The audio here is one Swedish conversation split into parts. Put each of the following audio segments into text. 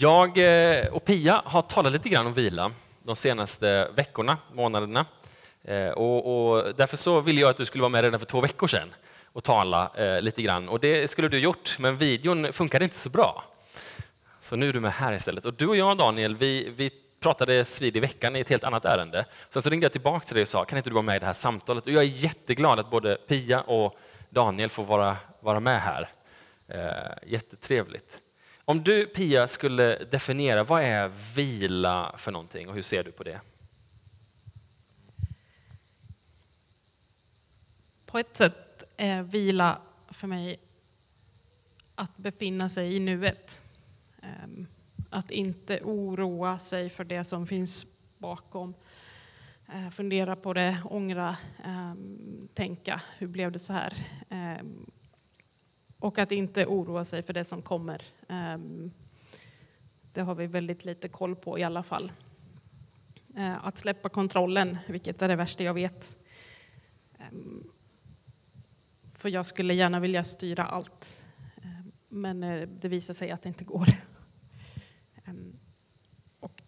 Jag eh, och Pia har talat lite grann om vila de senaste veckorna, månaderna. Eh, och, och därför så ville jag att du skulle vara med redan för två veckor sedan och tala eh, lite grann. Och det skulle du gjort, men videon funkade inte så bra. Så nu är du med här istället. Och du och jag, Daniel, vi, vi pratades vid i veckan i ett helt annat ärende. Sen så ringde jag tillbaka till dig och sa, kan inte du vara med i det här samtalet? Och jag är jätteglad att både Pia och Daniel får vara, vara med här. Eh, jättetrevligt. Om du, Pia, skulle definiera vad är vila för någonting och hur ser du på det? På ett sätt är vila för mig att befinna sig i nuet. Ehm, att inte oroa sig för det som finns bakom. Eh, fundera på det, ångra, ehm, tänka, hur blev det så här? Ehm, och att inte oroa sig för det som kommer. Ehm, det har vi väldigt lite koll på i alla fall. Eh, att släppa kontrollen, vilket är det värsta jag vet. Ehm, för jag skulle gärna vilja styra allt. Ehm, men eh, det visar sig att det inte går. Och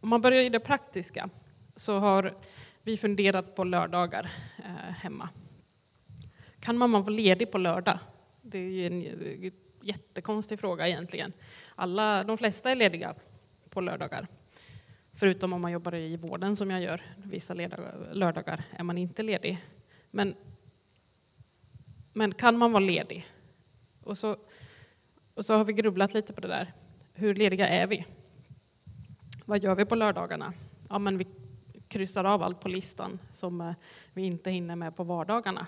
om man börjar i det praktiska så har vi funderat på lördagar eh, hemma. Kan mamma vara ledig på lördag? Det är ju en jättekonstig fråga egentligen. Alla, de flesta är lediga på lördagar. Förutom om man jobbar i vården som jag gör. Vissa lördagar är man inte ledig. Men, men kan man vara ledig? Och så, och så har vi grubblat lite på det där. Hur lediga är vi? Vad gör vi på lördagarna? Ja, men vi kryssar av allt på listan som eh, vi inte hinner med på vardagarna.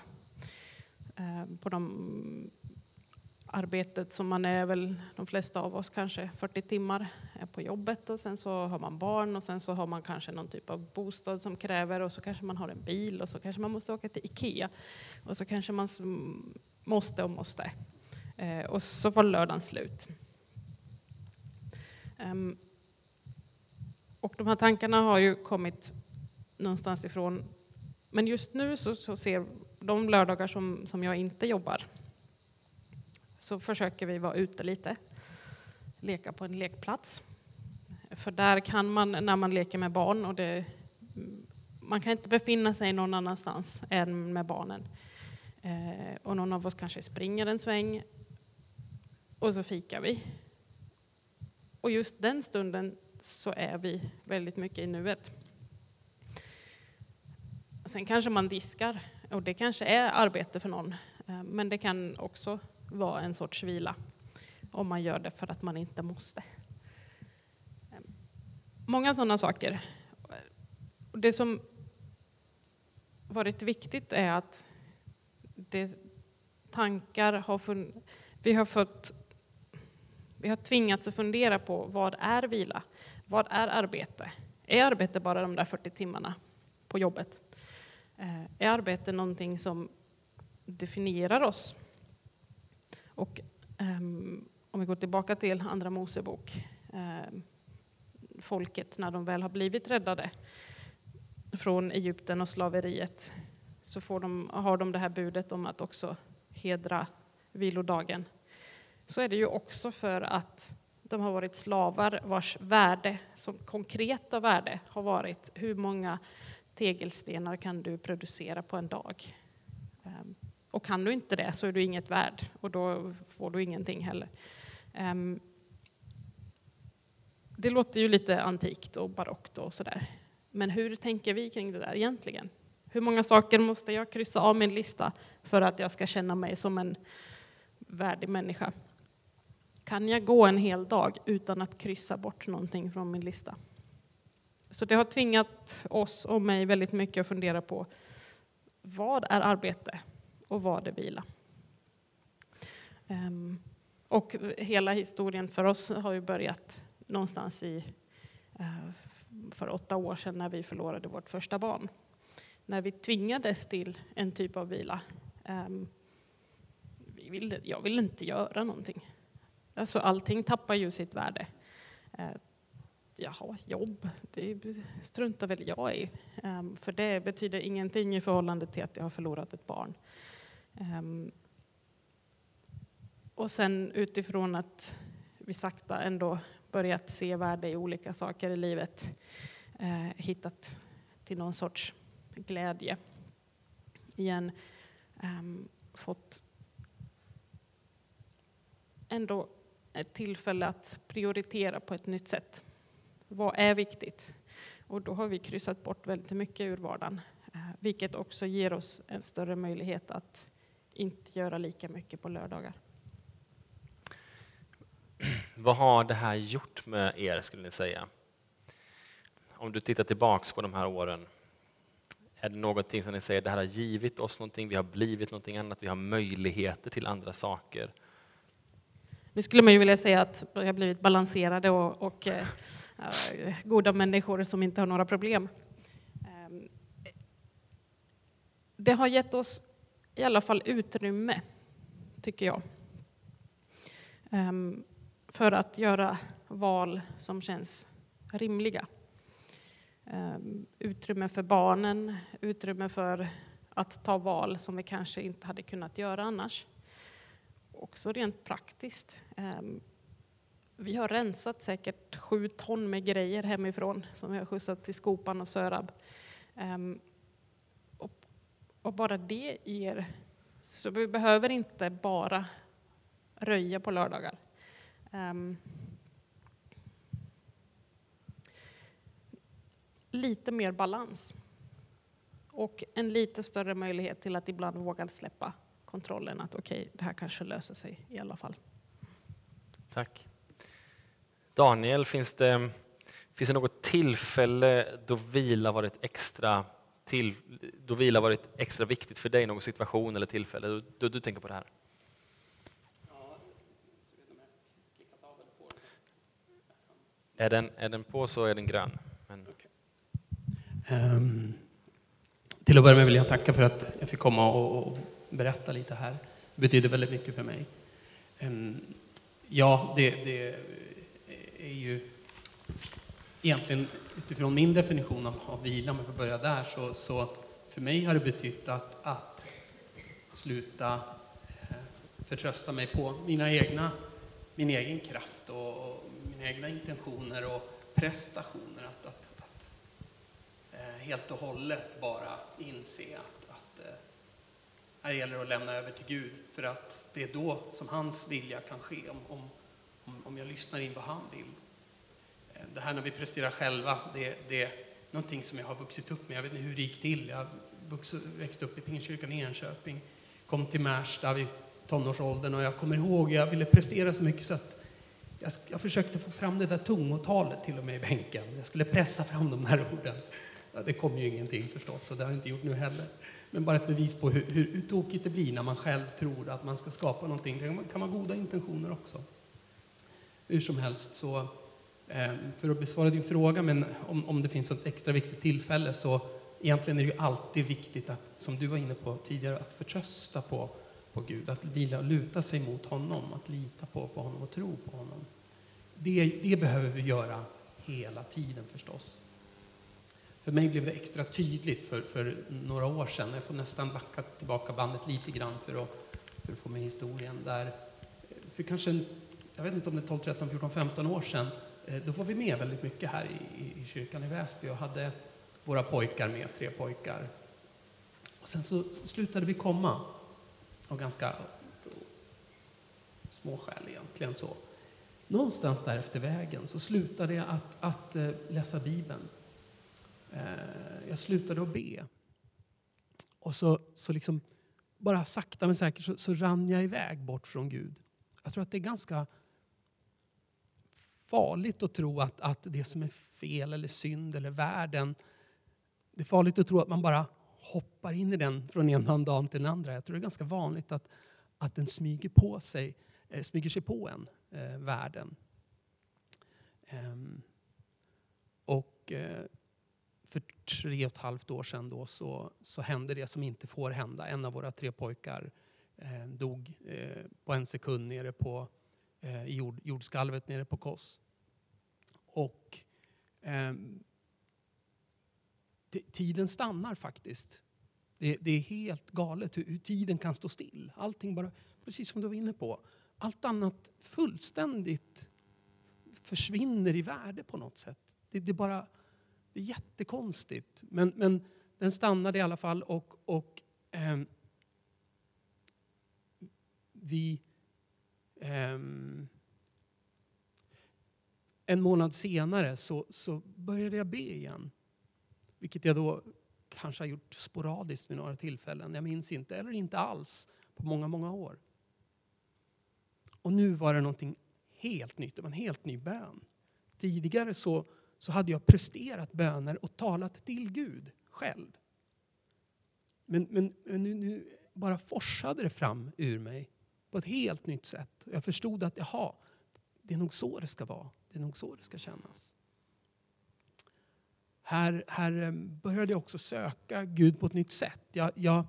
Eh, på de arbetet som man är väl de flesta av oss kanske 40 timmar på jobbet och sen så har man barn och sen så har man kanske någon typ av bostad som kräver och så kanske man har en bil och så kanske man måste åka till Ikea och så kanske man måste och måste. Eh, och så var lördagen slut. Ehm, och de här tankarna har ju kommit någonstans ifrån. Men just nu så, så ser de lördagar som, som jag inte jobbar så försöker vi vara ute lite, leka på en lekplats. För där kan man, när man leker med barn, och det, man kan inte befinna sig någon annanstans än med barnen. Eh, och någon av oss kanske springer en sväng och så fikar vi. Och just den stunden så är vi väldigt mycket i nuet. Sen kanske man diskar och det kanske är arbete för någon, eh, men det kan också vara en sorts vila om man gör det för att man inte måste. Eh, många sådana saker. Det som varit viktigt är att det tankar har fun- vi har fått vi har tvingats att fundera på vad är vila? Vad är arbete? Är arbete bara de där 40 timmarna på jobbet? Eh, är arbete någonting som definierar oss? Och ehm, om vi går tillbaka till Andra Mosebok, ehm, folket när de väl har blivit räddade från Egypten och slaveriet, så får de, har de det här budet om att också hedra vilodagen. Så är det ju också för att de har varit slavar vars värde, som konkreta värde, har varit hur många tegelstenar kan du producera på en dag? Ehm, och kan du inte det så är du inget värd och då får du ingenting heller. Ehm, det låter ju lite antikt och barockt och sådär. Men hur tänker vi kring det där egentligen? Hur många saker måste jag kryssa av min lista för att jag ska känna mig som en värdig människa? Kan jag gå en hel dag utan att kryssa bort någonting från min lista? Så det har tvingat oss och mig väldigt mycket att fundera på vad är arbete och vad är vila? Ehm, och hela historien för oss har ju börjat någonstans i eh, för åtta år sedan när vi förlorade vårt första barn. När vi tvingades till en typ av vila. Ehm, vi jag vill inte göra någonting. Alltså allting tappar ju sitt värde. Eh, Jaha, jobb, det struntar väl jag i. Um, för det betyder ingenting i förhållande till att jag har förlorat ett barn. Um, och sen utifrån att vi sakta ändå börjat se värde i olika saker i livet, eh, hittat till någon sorts glädje. Igen ehm, fått ändå ett tillfälle att prioritera på ett nytt sätt. Vad är viktigt? Och då har vi kryssat bort väldigt mycket ur vardagen, eh, vilket också ger oss en större möjlighet att inte göra lika mycket på lördagar. Vad har det här gjort med er, skulle ni säga? Om du tittar tillbaks på de här åren, är det någonting som ni säger, det här har givit oss någonting, vi har blivit någonting annat, vi har möjligheter till andra saker? Nu skulle man ju vilja säga att vi har blivit balanserade och, och eh, Eh, goda människor som inte har några problem. Eh, det har gett oss i alla fall utrymme, tycker jag. Eh, för att göra val som känns rimliga. Utrymme för barnen, utrymme för att ta val som vi kanske inte hade kunnat göra annars. Också rent praktiskt. Vi har rensat säkert sju ton med grejer hemifrån som vi har skjutsat till Skopan och Sörab. Ehm, och bara det ger... Så vi behöver inte bara röja på lördagar. Um, lite mer balans. Och en lite större möjlighet till att ibland våga släppa kontrollen. Att okej, okay, det här kanske löser sig i alla fall. Tack. Daniel, finns det, finns det något tillfälle då vila varit extra till, då vila varit extra viktigt för dig, någon situation eller tillfälle då, då du tänker på det här? Är den, är den på så är den grön. Men... Okay. Um, till att börja med vill jag tacka för att jag fick komma och, och berätta lite här. Det betyder väldigt mycket för mig. Um, ja, det, det, är ju egentligen utifrån min definition av, av vila, om jag får börja där, så, så för mig har det betytt att, att sluta eh, förtrösta mig på mina egna, min egen kraft och, mina egna intentioner och prestationer. Att, att, att eh, helt och hållet bara inse att, att eh, här gäller att lämna över till Gud för att det är då som hans vilja kan ske om, om, om jag lyssnar in vad han vill. Eh, det här när vi presterar själva, det, det är någonting som jag har vuxit upp med. Jag vet inte hur det gick till. Jag växte upp i Pingstkyrkan i Enköping, kom till Märsta vid tonårsåldern och jag kommer ihåg, jag ville prestera så mycket så att jag, jag försökte få fram det där tungotalet till och med i bänken. Jag skulle pressa fram de här orden. Ja, det kom ju ingenting förstås, och det har jag inte gjort nu heller. Men bara ett bevis på hur, hur, hur tokigt det blir när man själv tror att man ska skapa någonting. Det kan vara goda intentioner också. Hur som helst, så eh, för att besvara din fråga, men om, om det finns ett extra viktigt tillfälle, så egentligen är det ju alltid viktigt att, som du var inne på tidigare, att förtrösta på på Gud, att vila, luta sig mot honom, att lita på, på honom och tro på honom. Det, det behöver vi göra hela tiden förstås. För mig blev det extra tydligt för, för några år sedan. Jag får nästan backa tillbaka bandet lite grann för att, för att få med historien. Där, för kanske, jag vet inte om det är 12, 13, 14, 15 år sedan, eh, då var vi med väldigt mycket här i, i, i kyrkan i Väsby och hade våra pojkar med, tre pojkar. Och sen så slutade vi komma av ganska små skäl egentligen. Så. Någonstans där efter vägen så slutade jag att, att eh, läsa Bibeln. Eh, jag slutade att be. Och så, så liksom, bara sakta men säkert så, så rann jag iväg bort från Gud. Jag tror att det är ganska farligt att tro att, att det som är fel eller synd eller världen, det är farligt att tro att man bara hoppar in i den från ena dagen till den andra. Jag tror det är ganska vanligt att, att den smyger, på sig, eh, smyger sig på en, eh, världen. Ehm. och eh, för tre och ett halvt år sedan då så, så hände det som inte får hända. En av våra tre pojkar eh, dog eh, på en sekund nere på Eh, i jord, jordskalvet nere på Kos. Och eh, tiden stannar faktiskt. Det, det är helt galet hur, hur, tiden kan stå still. Allting bara, precis som du var inne på, allt annat fullständigt försvinner i värde på något sätt. Det, det, är bara, det är jättekonstigt. Men, men den stannade i alla fall och, och eh, vi... Ehm, en månad senare så, så började jag be igen. Vilket jag då kanske har gjort sporadiskt vid några tillfällen. Jag minns inte, eller inte alls, på många, många år. Och nu var det någonting helt nytt. Det var en helt ny bön. Tidigare så, så hade jag presterat böner och talat till Gud själv. Men, men, men nu, nu, bara forsade det fram ur mig på ett helt nytt sätt. Jag förstod att jaha, det är nog så det ska vara. Det är nog så det ska kännas. Här, här eh, började jag också söka Gud på ett nytt sätt. Jag, jag,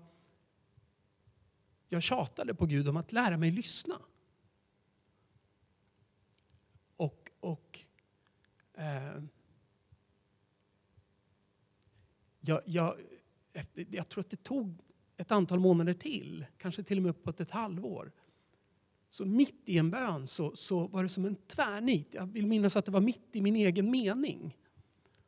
jag tjatade på Gud om att lära mig lyssna. Och, och eh, jag, jag, jag tror att det tog ett antal månader till, kanske till och med uppåt ett halvår. Så mitt i en bön så, så var det som en tvärnit. Jag vill minnas att det var mitt i min egen mening.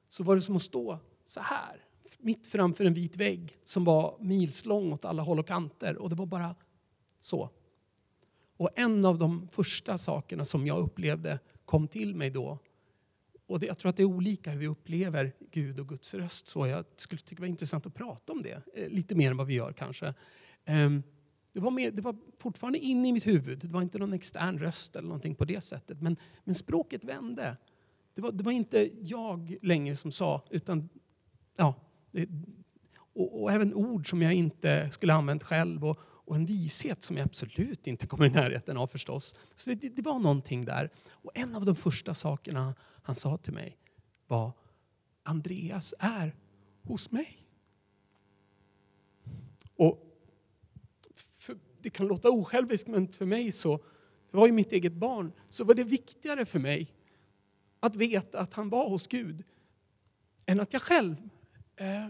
Så var det som att stå så här, mitt framför en vit vägg som var milslång åt alla håll och kanter. Och det var bara så. Och en av de första sakerna som jag upplevde kom till mig då och det, jag tror att det är olika hur vi upplever Gud och Guds röst. Så jag skulle tycka det var intressant att prata om det eh, lite mer än vad vi gör kanske. Um, det var, mer, det var fortfarande inne i mitt huvud. Det var inte någon extern röst eller någonting på det sättet. Men, men språket vände. Det var, det var inte jag längre som sa, utan ja, det, och, och, även ord som jag inte skulle ha använt själv. Och, och en vishet som jag absolut inte kommer i närheten av förstås. Så det, det, var någonting där. Och en av de första sakerna han sa till mig var Andreas är hos mig. Och det kan låta osjälviskt, men för mig så, det var ju mitt eget barn, så var det viktigare för mig att veta att han var hos Gud än att jag själv eh,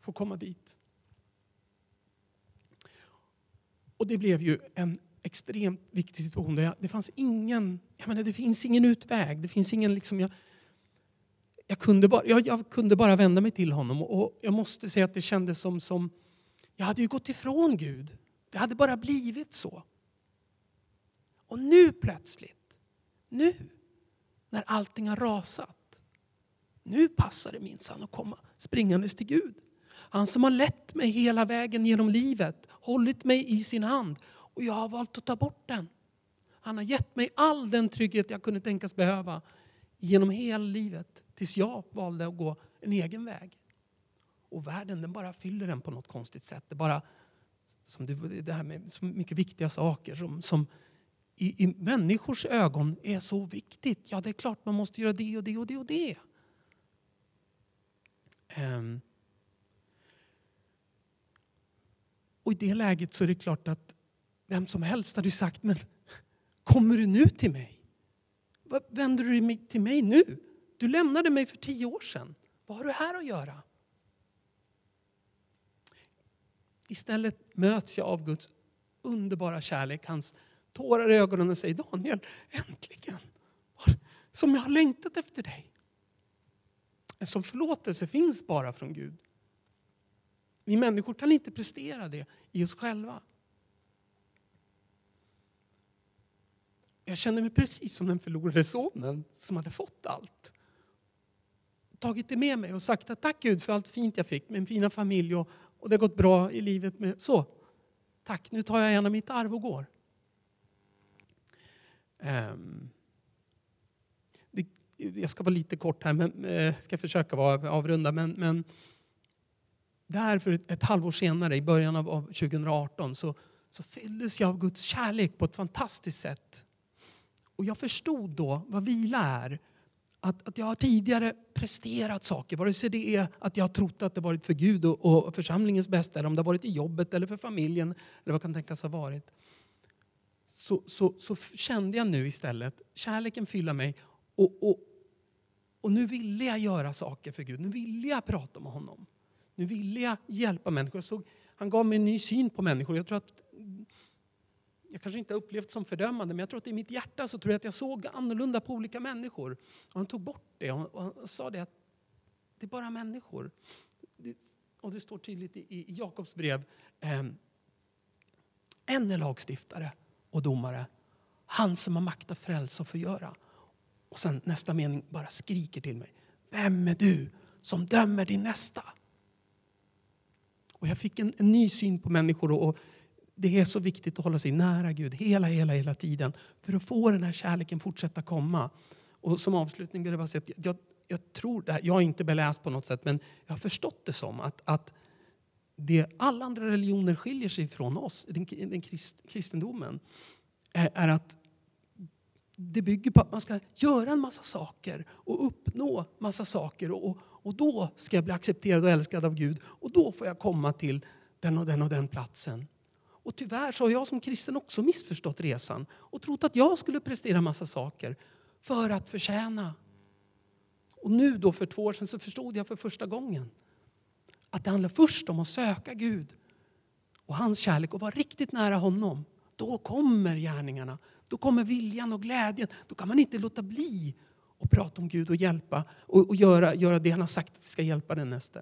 får komma dit. Och det blev ju en extremt viktig situation. Där jag, det fanns ingen, jag menar, det finns ingen utväg. Det finns ingen liksom, jag, jag, kunde bara, jag, jag, kunde bara vända mig till honom. Och och jag måste säga att det kändes som, som jag hade ju gått ifrån Gud. Det hade bara blivit så. Och nu plötsligt, nu när allting har rasat, nu passar det minsann att komma springandes till Gud. Han som har lett mig hela vägen genom livet, hållit mig i sin hand och jag har valt att ta bort den. Han har gett mig all den trygghet jag kunde tänkas behöva genom hela livet tills jag valde att gå en egen väg. Och världen den bara fyller den på något konstigt sätt. Det bara som det, det här med så mycket viktiga saker som, som i, i människors ögon är så viktigt. Ja, det är klart man måste göra det och det och det och det. Um, och i det läget så är det klart att vem som helst hade sagt, men kommer du nu till mig? Vad vänder du dig till mig nu? Du lämnade mig för tio år sedan. Vad har du här att göra? Istället möts jag av Guds underbara kärlek, hans tårar i ögonen och säger Daniel, äntligen! Som jag har längtat efter dig. En sån förlåtelse finns bara från Gud. Vi människor kan inte prestera det i oss själva. Jag kände mig precis som den förlorade sonen som hade fått allt. Tagit det med mig och sagt att tack Gud för allt fint jag fick, min fina familj och, och det har gått bra i livet. Med, så, tack, nu tar jag gärna mitt arv och går. Um, det, jag ska vara lite kort här, men eh, ska försöka vara, avrunda. Men, men där för ett, ett halvår senare, i början av, av 2018, så, så fylldes jag av Guds kärlek på ett fantastiskt sätt. Och jag förstod då vad vila är att, att jag har tidigare presterat saker, vare sig det är att jag har trott att det varit för Gud och, och församlingens bästa, eller om det har varit i jobbet eller för familjen, eller vad kan tänkas ha varit. Så, så, så kände jag nu istället kärleken fylla mig och, och, och nu ville jag göra saker för Gud. Nu ville jag prata med honom. Nu ville jag hjälpa människor. Jag såg, han gav mig en ny syn på människor. Jag tror att jag kanske inte har upplevt som fördömande, men jag tror att i mitt hjärta så tror jag att jag såg annorlunda på olika människor. Och han tog bort det och han sa det att det är bara människor. Och det står tydligt i, Jakobs brev. Ehm, en är lagstiftare och domare. Han som har makt att frälsa och förgöra. Och sen nästa mening bara skriker till mig. Vem är du som dömer din nästa? Och jag fick en, en ny syn på människor. Och, och, det är så viktigt att hålla sig nära Gud hela, hela, hela tiden för att få den här kärleken fortsätta komma. Och som avslutning vill jag bara säga att jag, jag tror det här, jag är inte beläst på något sätt, men jag har förstått det som att, att det alla andra religioner skiljer sig från oss, den, den krist, kristendomen, är, är, att det bygger på att man ska göra en massa saker och uppnå massa saker. Och, och då ska jag bli accepterad och älskad av Gud och då får jag komma till den och den och den platsen. Och tyvärr så har jag som kristen också missförstått resan och trott att jag skulle prestera massa saker för att förtjäna. Och nu då för två år sedan så förstod jag för första gången att det handlar först om att söka Gud och hans kärlek och vara riktigt nära honom. Då kommer gärningarna, då kommer viljan och glädjen. Då kan man inte låta bli att prata om Gud och hjälpa och, och göra, göra det han har sagt att vi ska hjälpa den nästa.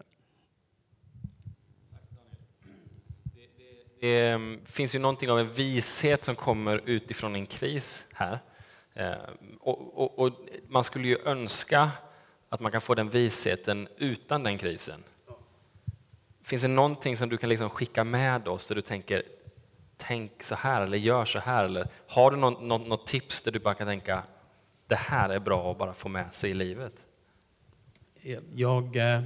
Det finns ju någonting av en vishet som kommer utifrån en kris här. Ehm, och, och, och, man skulle ju önska att man kan få den visheten utan den krisen. Finns det någonting som du kan liksom skicka med oss där du tänker tänk så här eller gör så här? Eller har du något, något, något tips där du bara kan tänka det här är bra att bara få med sig i livet? Eh, jag, eh,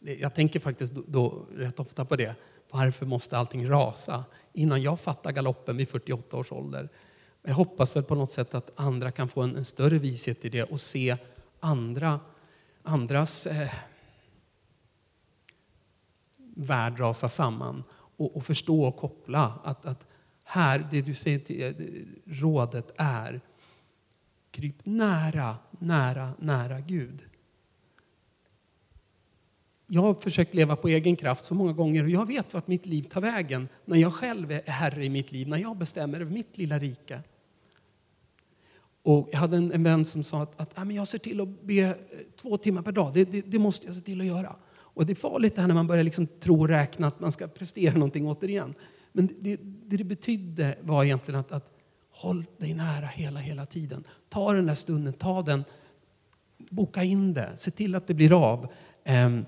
jag tänker faktiskt då, då rätt ofta på det. Varför måste allting rasa? Innan jag fattar galoppen vid 48 års ålder. Jag hoppas väl på något sätt att andra kan få en, en större vishet i det och se andra, andras eh, värld rasa samman och, och, förstå och koppla att, att här, det du säger till, eh, rådet är kryp nära, nära, nära Gud. Jag har försökt leva på egen kraft så många gånger och jag vet vart mitt liv tar vägen när jag själv är herre i mitt liv, när jag bestämmer över mitt lilla rike. Och jag hade en, en vän som sa att, att ah, men jag ser till att be eh, två timmar per dag. Det, det, det, måste jag se till att göra. Och det är farligt det här när man börjar liksom tro och räkna att man ska prestera någonting återigen. Men det det, det betydde var egentligen att, att håll dig nära hela, hela tiden. Ta den där stunden, ta den, boka in det, se till att det blir av. Um,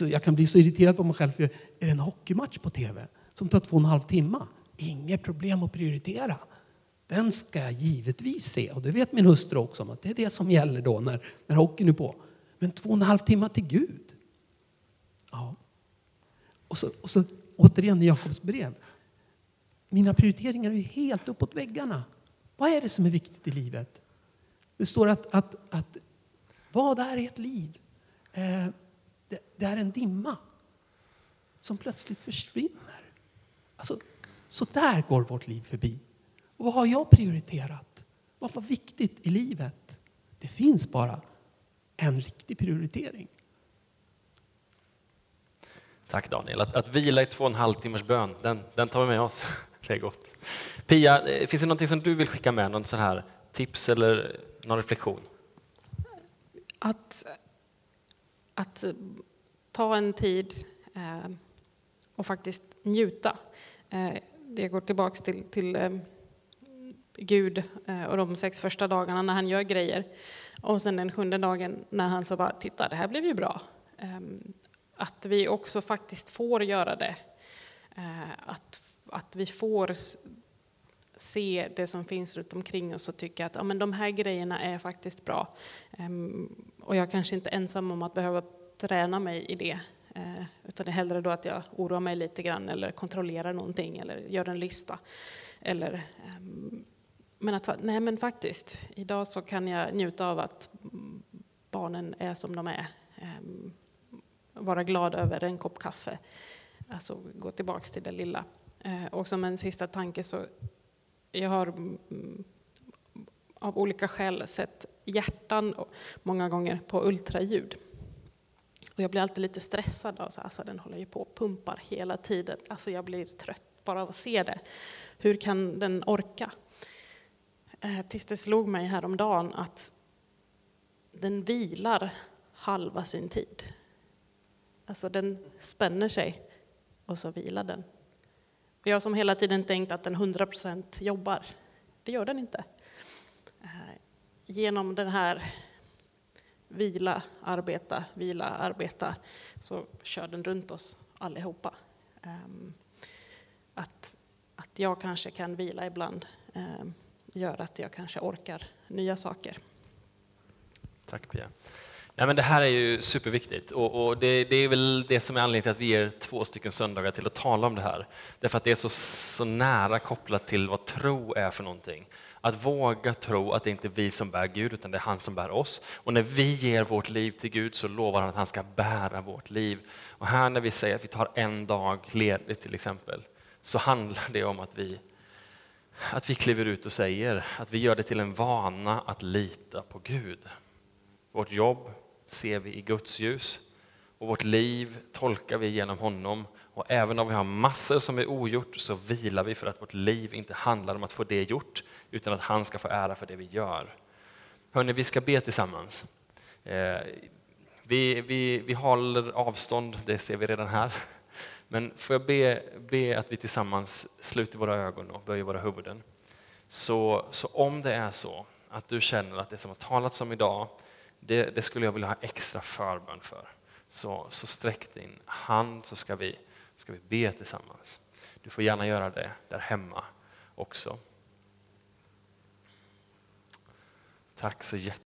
jag kan bli så irriterad på mig själv för är det en hockeymatch på tv som tar två och en halv timme, inget problem att prioritera. Den ska jag givetvis se och det vet min hustru också om att det är det som gäller då när, när hockeyn är på. Men två och en halv timme till Gud. Ja. Och så, och så återigen i Jakobs brev. Mina prioriteringar är helt uppåt väggarna. Vad är det som är viktigt i livet? Det står att, att, att vad är ert liv? Eh, det, det, är en dimma som plötsligt försvinner. Alltså, så där går vårt liv förbi. Och vad har jag prioriterat? Vad var viktigt i livet? Det finns bara en riktig prioritering. Tack Daniel. Att, att vila i två och en halv timmars bön, den, den tar vi med oss. Det är gott. Pia, eh, finns det något som du vill skicka med? Någon sån här tips eller någon reflektion? Att, att eh, ta en tid eh, och faktiskt njuta. Eh, det går tillbaks till, till Gud och de sex första dagarna när han gör grejer. Och sen den sjunde dagen när han så bara, titta det här blev ju bra. Ehm, att vi också faktiskt får göra det. Att, att vi får se det som finns runt omkring oss och tycka att ja, men de här grejerna är faktiskt bra. Ehm, och jag kanske inte är ensam om att behöva träna mig i det. Eh, utan det är hellre då att jag oroar mig lite grann eller kontrollerar någonting eller gör en lista. Eller, ehm, men att nej men faktiskt, idag så kan jag njuta av att barnen är som de är. Ehm, vara glad över en kopp kaffe. Alltså gå tillbaks till det lilla. Eh, och som en sista tanke så jag har mm, av olika skäl sett hjärtan många gånger på ultraljud. Och jag blir alltid lite stressad. Alltså, alltså, den håller ju på och pumpar hela tiden. Alltså, jag blir trött bara av att se det. Hur kan den orka? Eh, tills det slog mig häromdagen att den vilar halva sin tid. Alltså den spänner sig och så vilar den. Jag som hela tiden tänkt att den 100% jobbar, det gör den inte. Eh, genom den här vila, arbeta, vila, arbeta, så kör den runt oss allihopa. Ehm, att, att jag kanske kan vila ibland ehm, gör att jag kanske orkar nya saker. Tack Pia. Nej, men det här är ju superviktigt och, och det, det, är väl det som är anledningen till att vi ger två stycken söndagar till att tala om det här. Därför att det är så, så nära kopplat till vad tro är för någonting. Att våga tro att det inte är vi som bär Gud, utan det är han som bär oss. Och när vi ger vårt liv till Gud så lovar han att han ska bära vårt liv. Och här när vi säger att vi tar en dag ledigt till exempel, så handlar det om att vi, att vi kliver ut och säger att vi gör det till en vana att lita på Gud. Vårt jobb ser vi i Guds ljus och vårt liv tolkar vi genom honom. Och även om vi har massor som är ogjort så vilar vi för att vårt liv inte handlar om att få det gjort utan att han ska få ära för det vi gör. Hörni, vi ska be tillsammans. Eh, vi, vi, vi håller avstånd, det ser vi redan här. Men får jag be, be att vi tillsammans sluter våra ögon och böjer våra huvuden. Så, så om det är så att du känner att det som har talats om idag, det, det skulle jag vilja ha extra förbön för. Så, så sträck din hand så ska vi, ska vi be tillsammans. Du får gärna göra det där hemma också. Tack så jättemycket.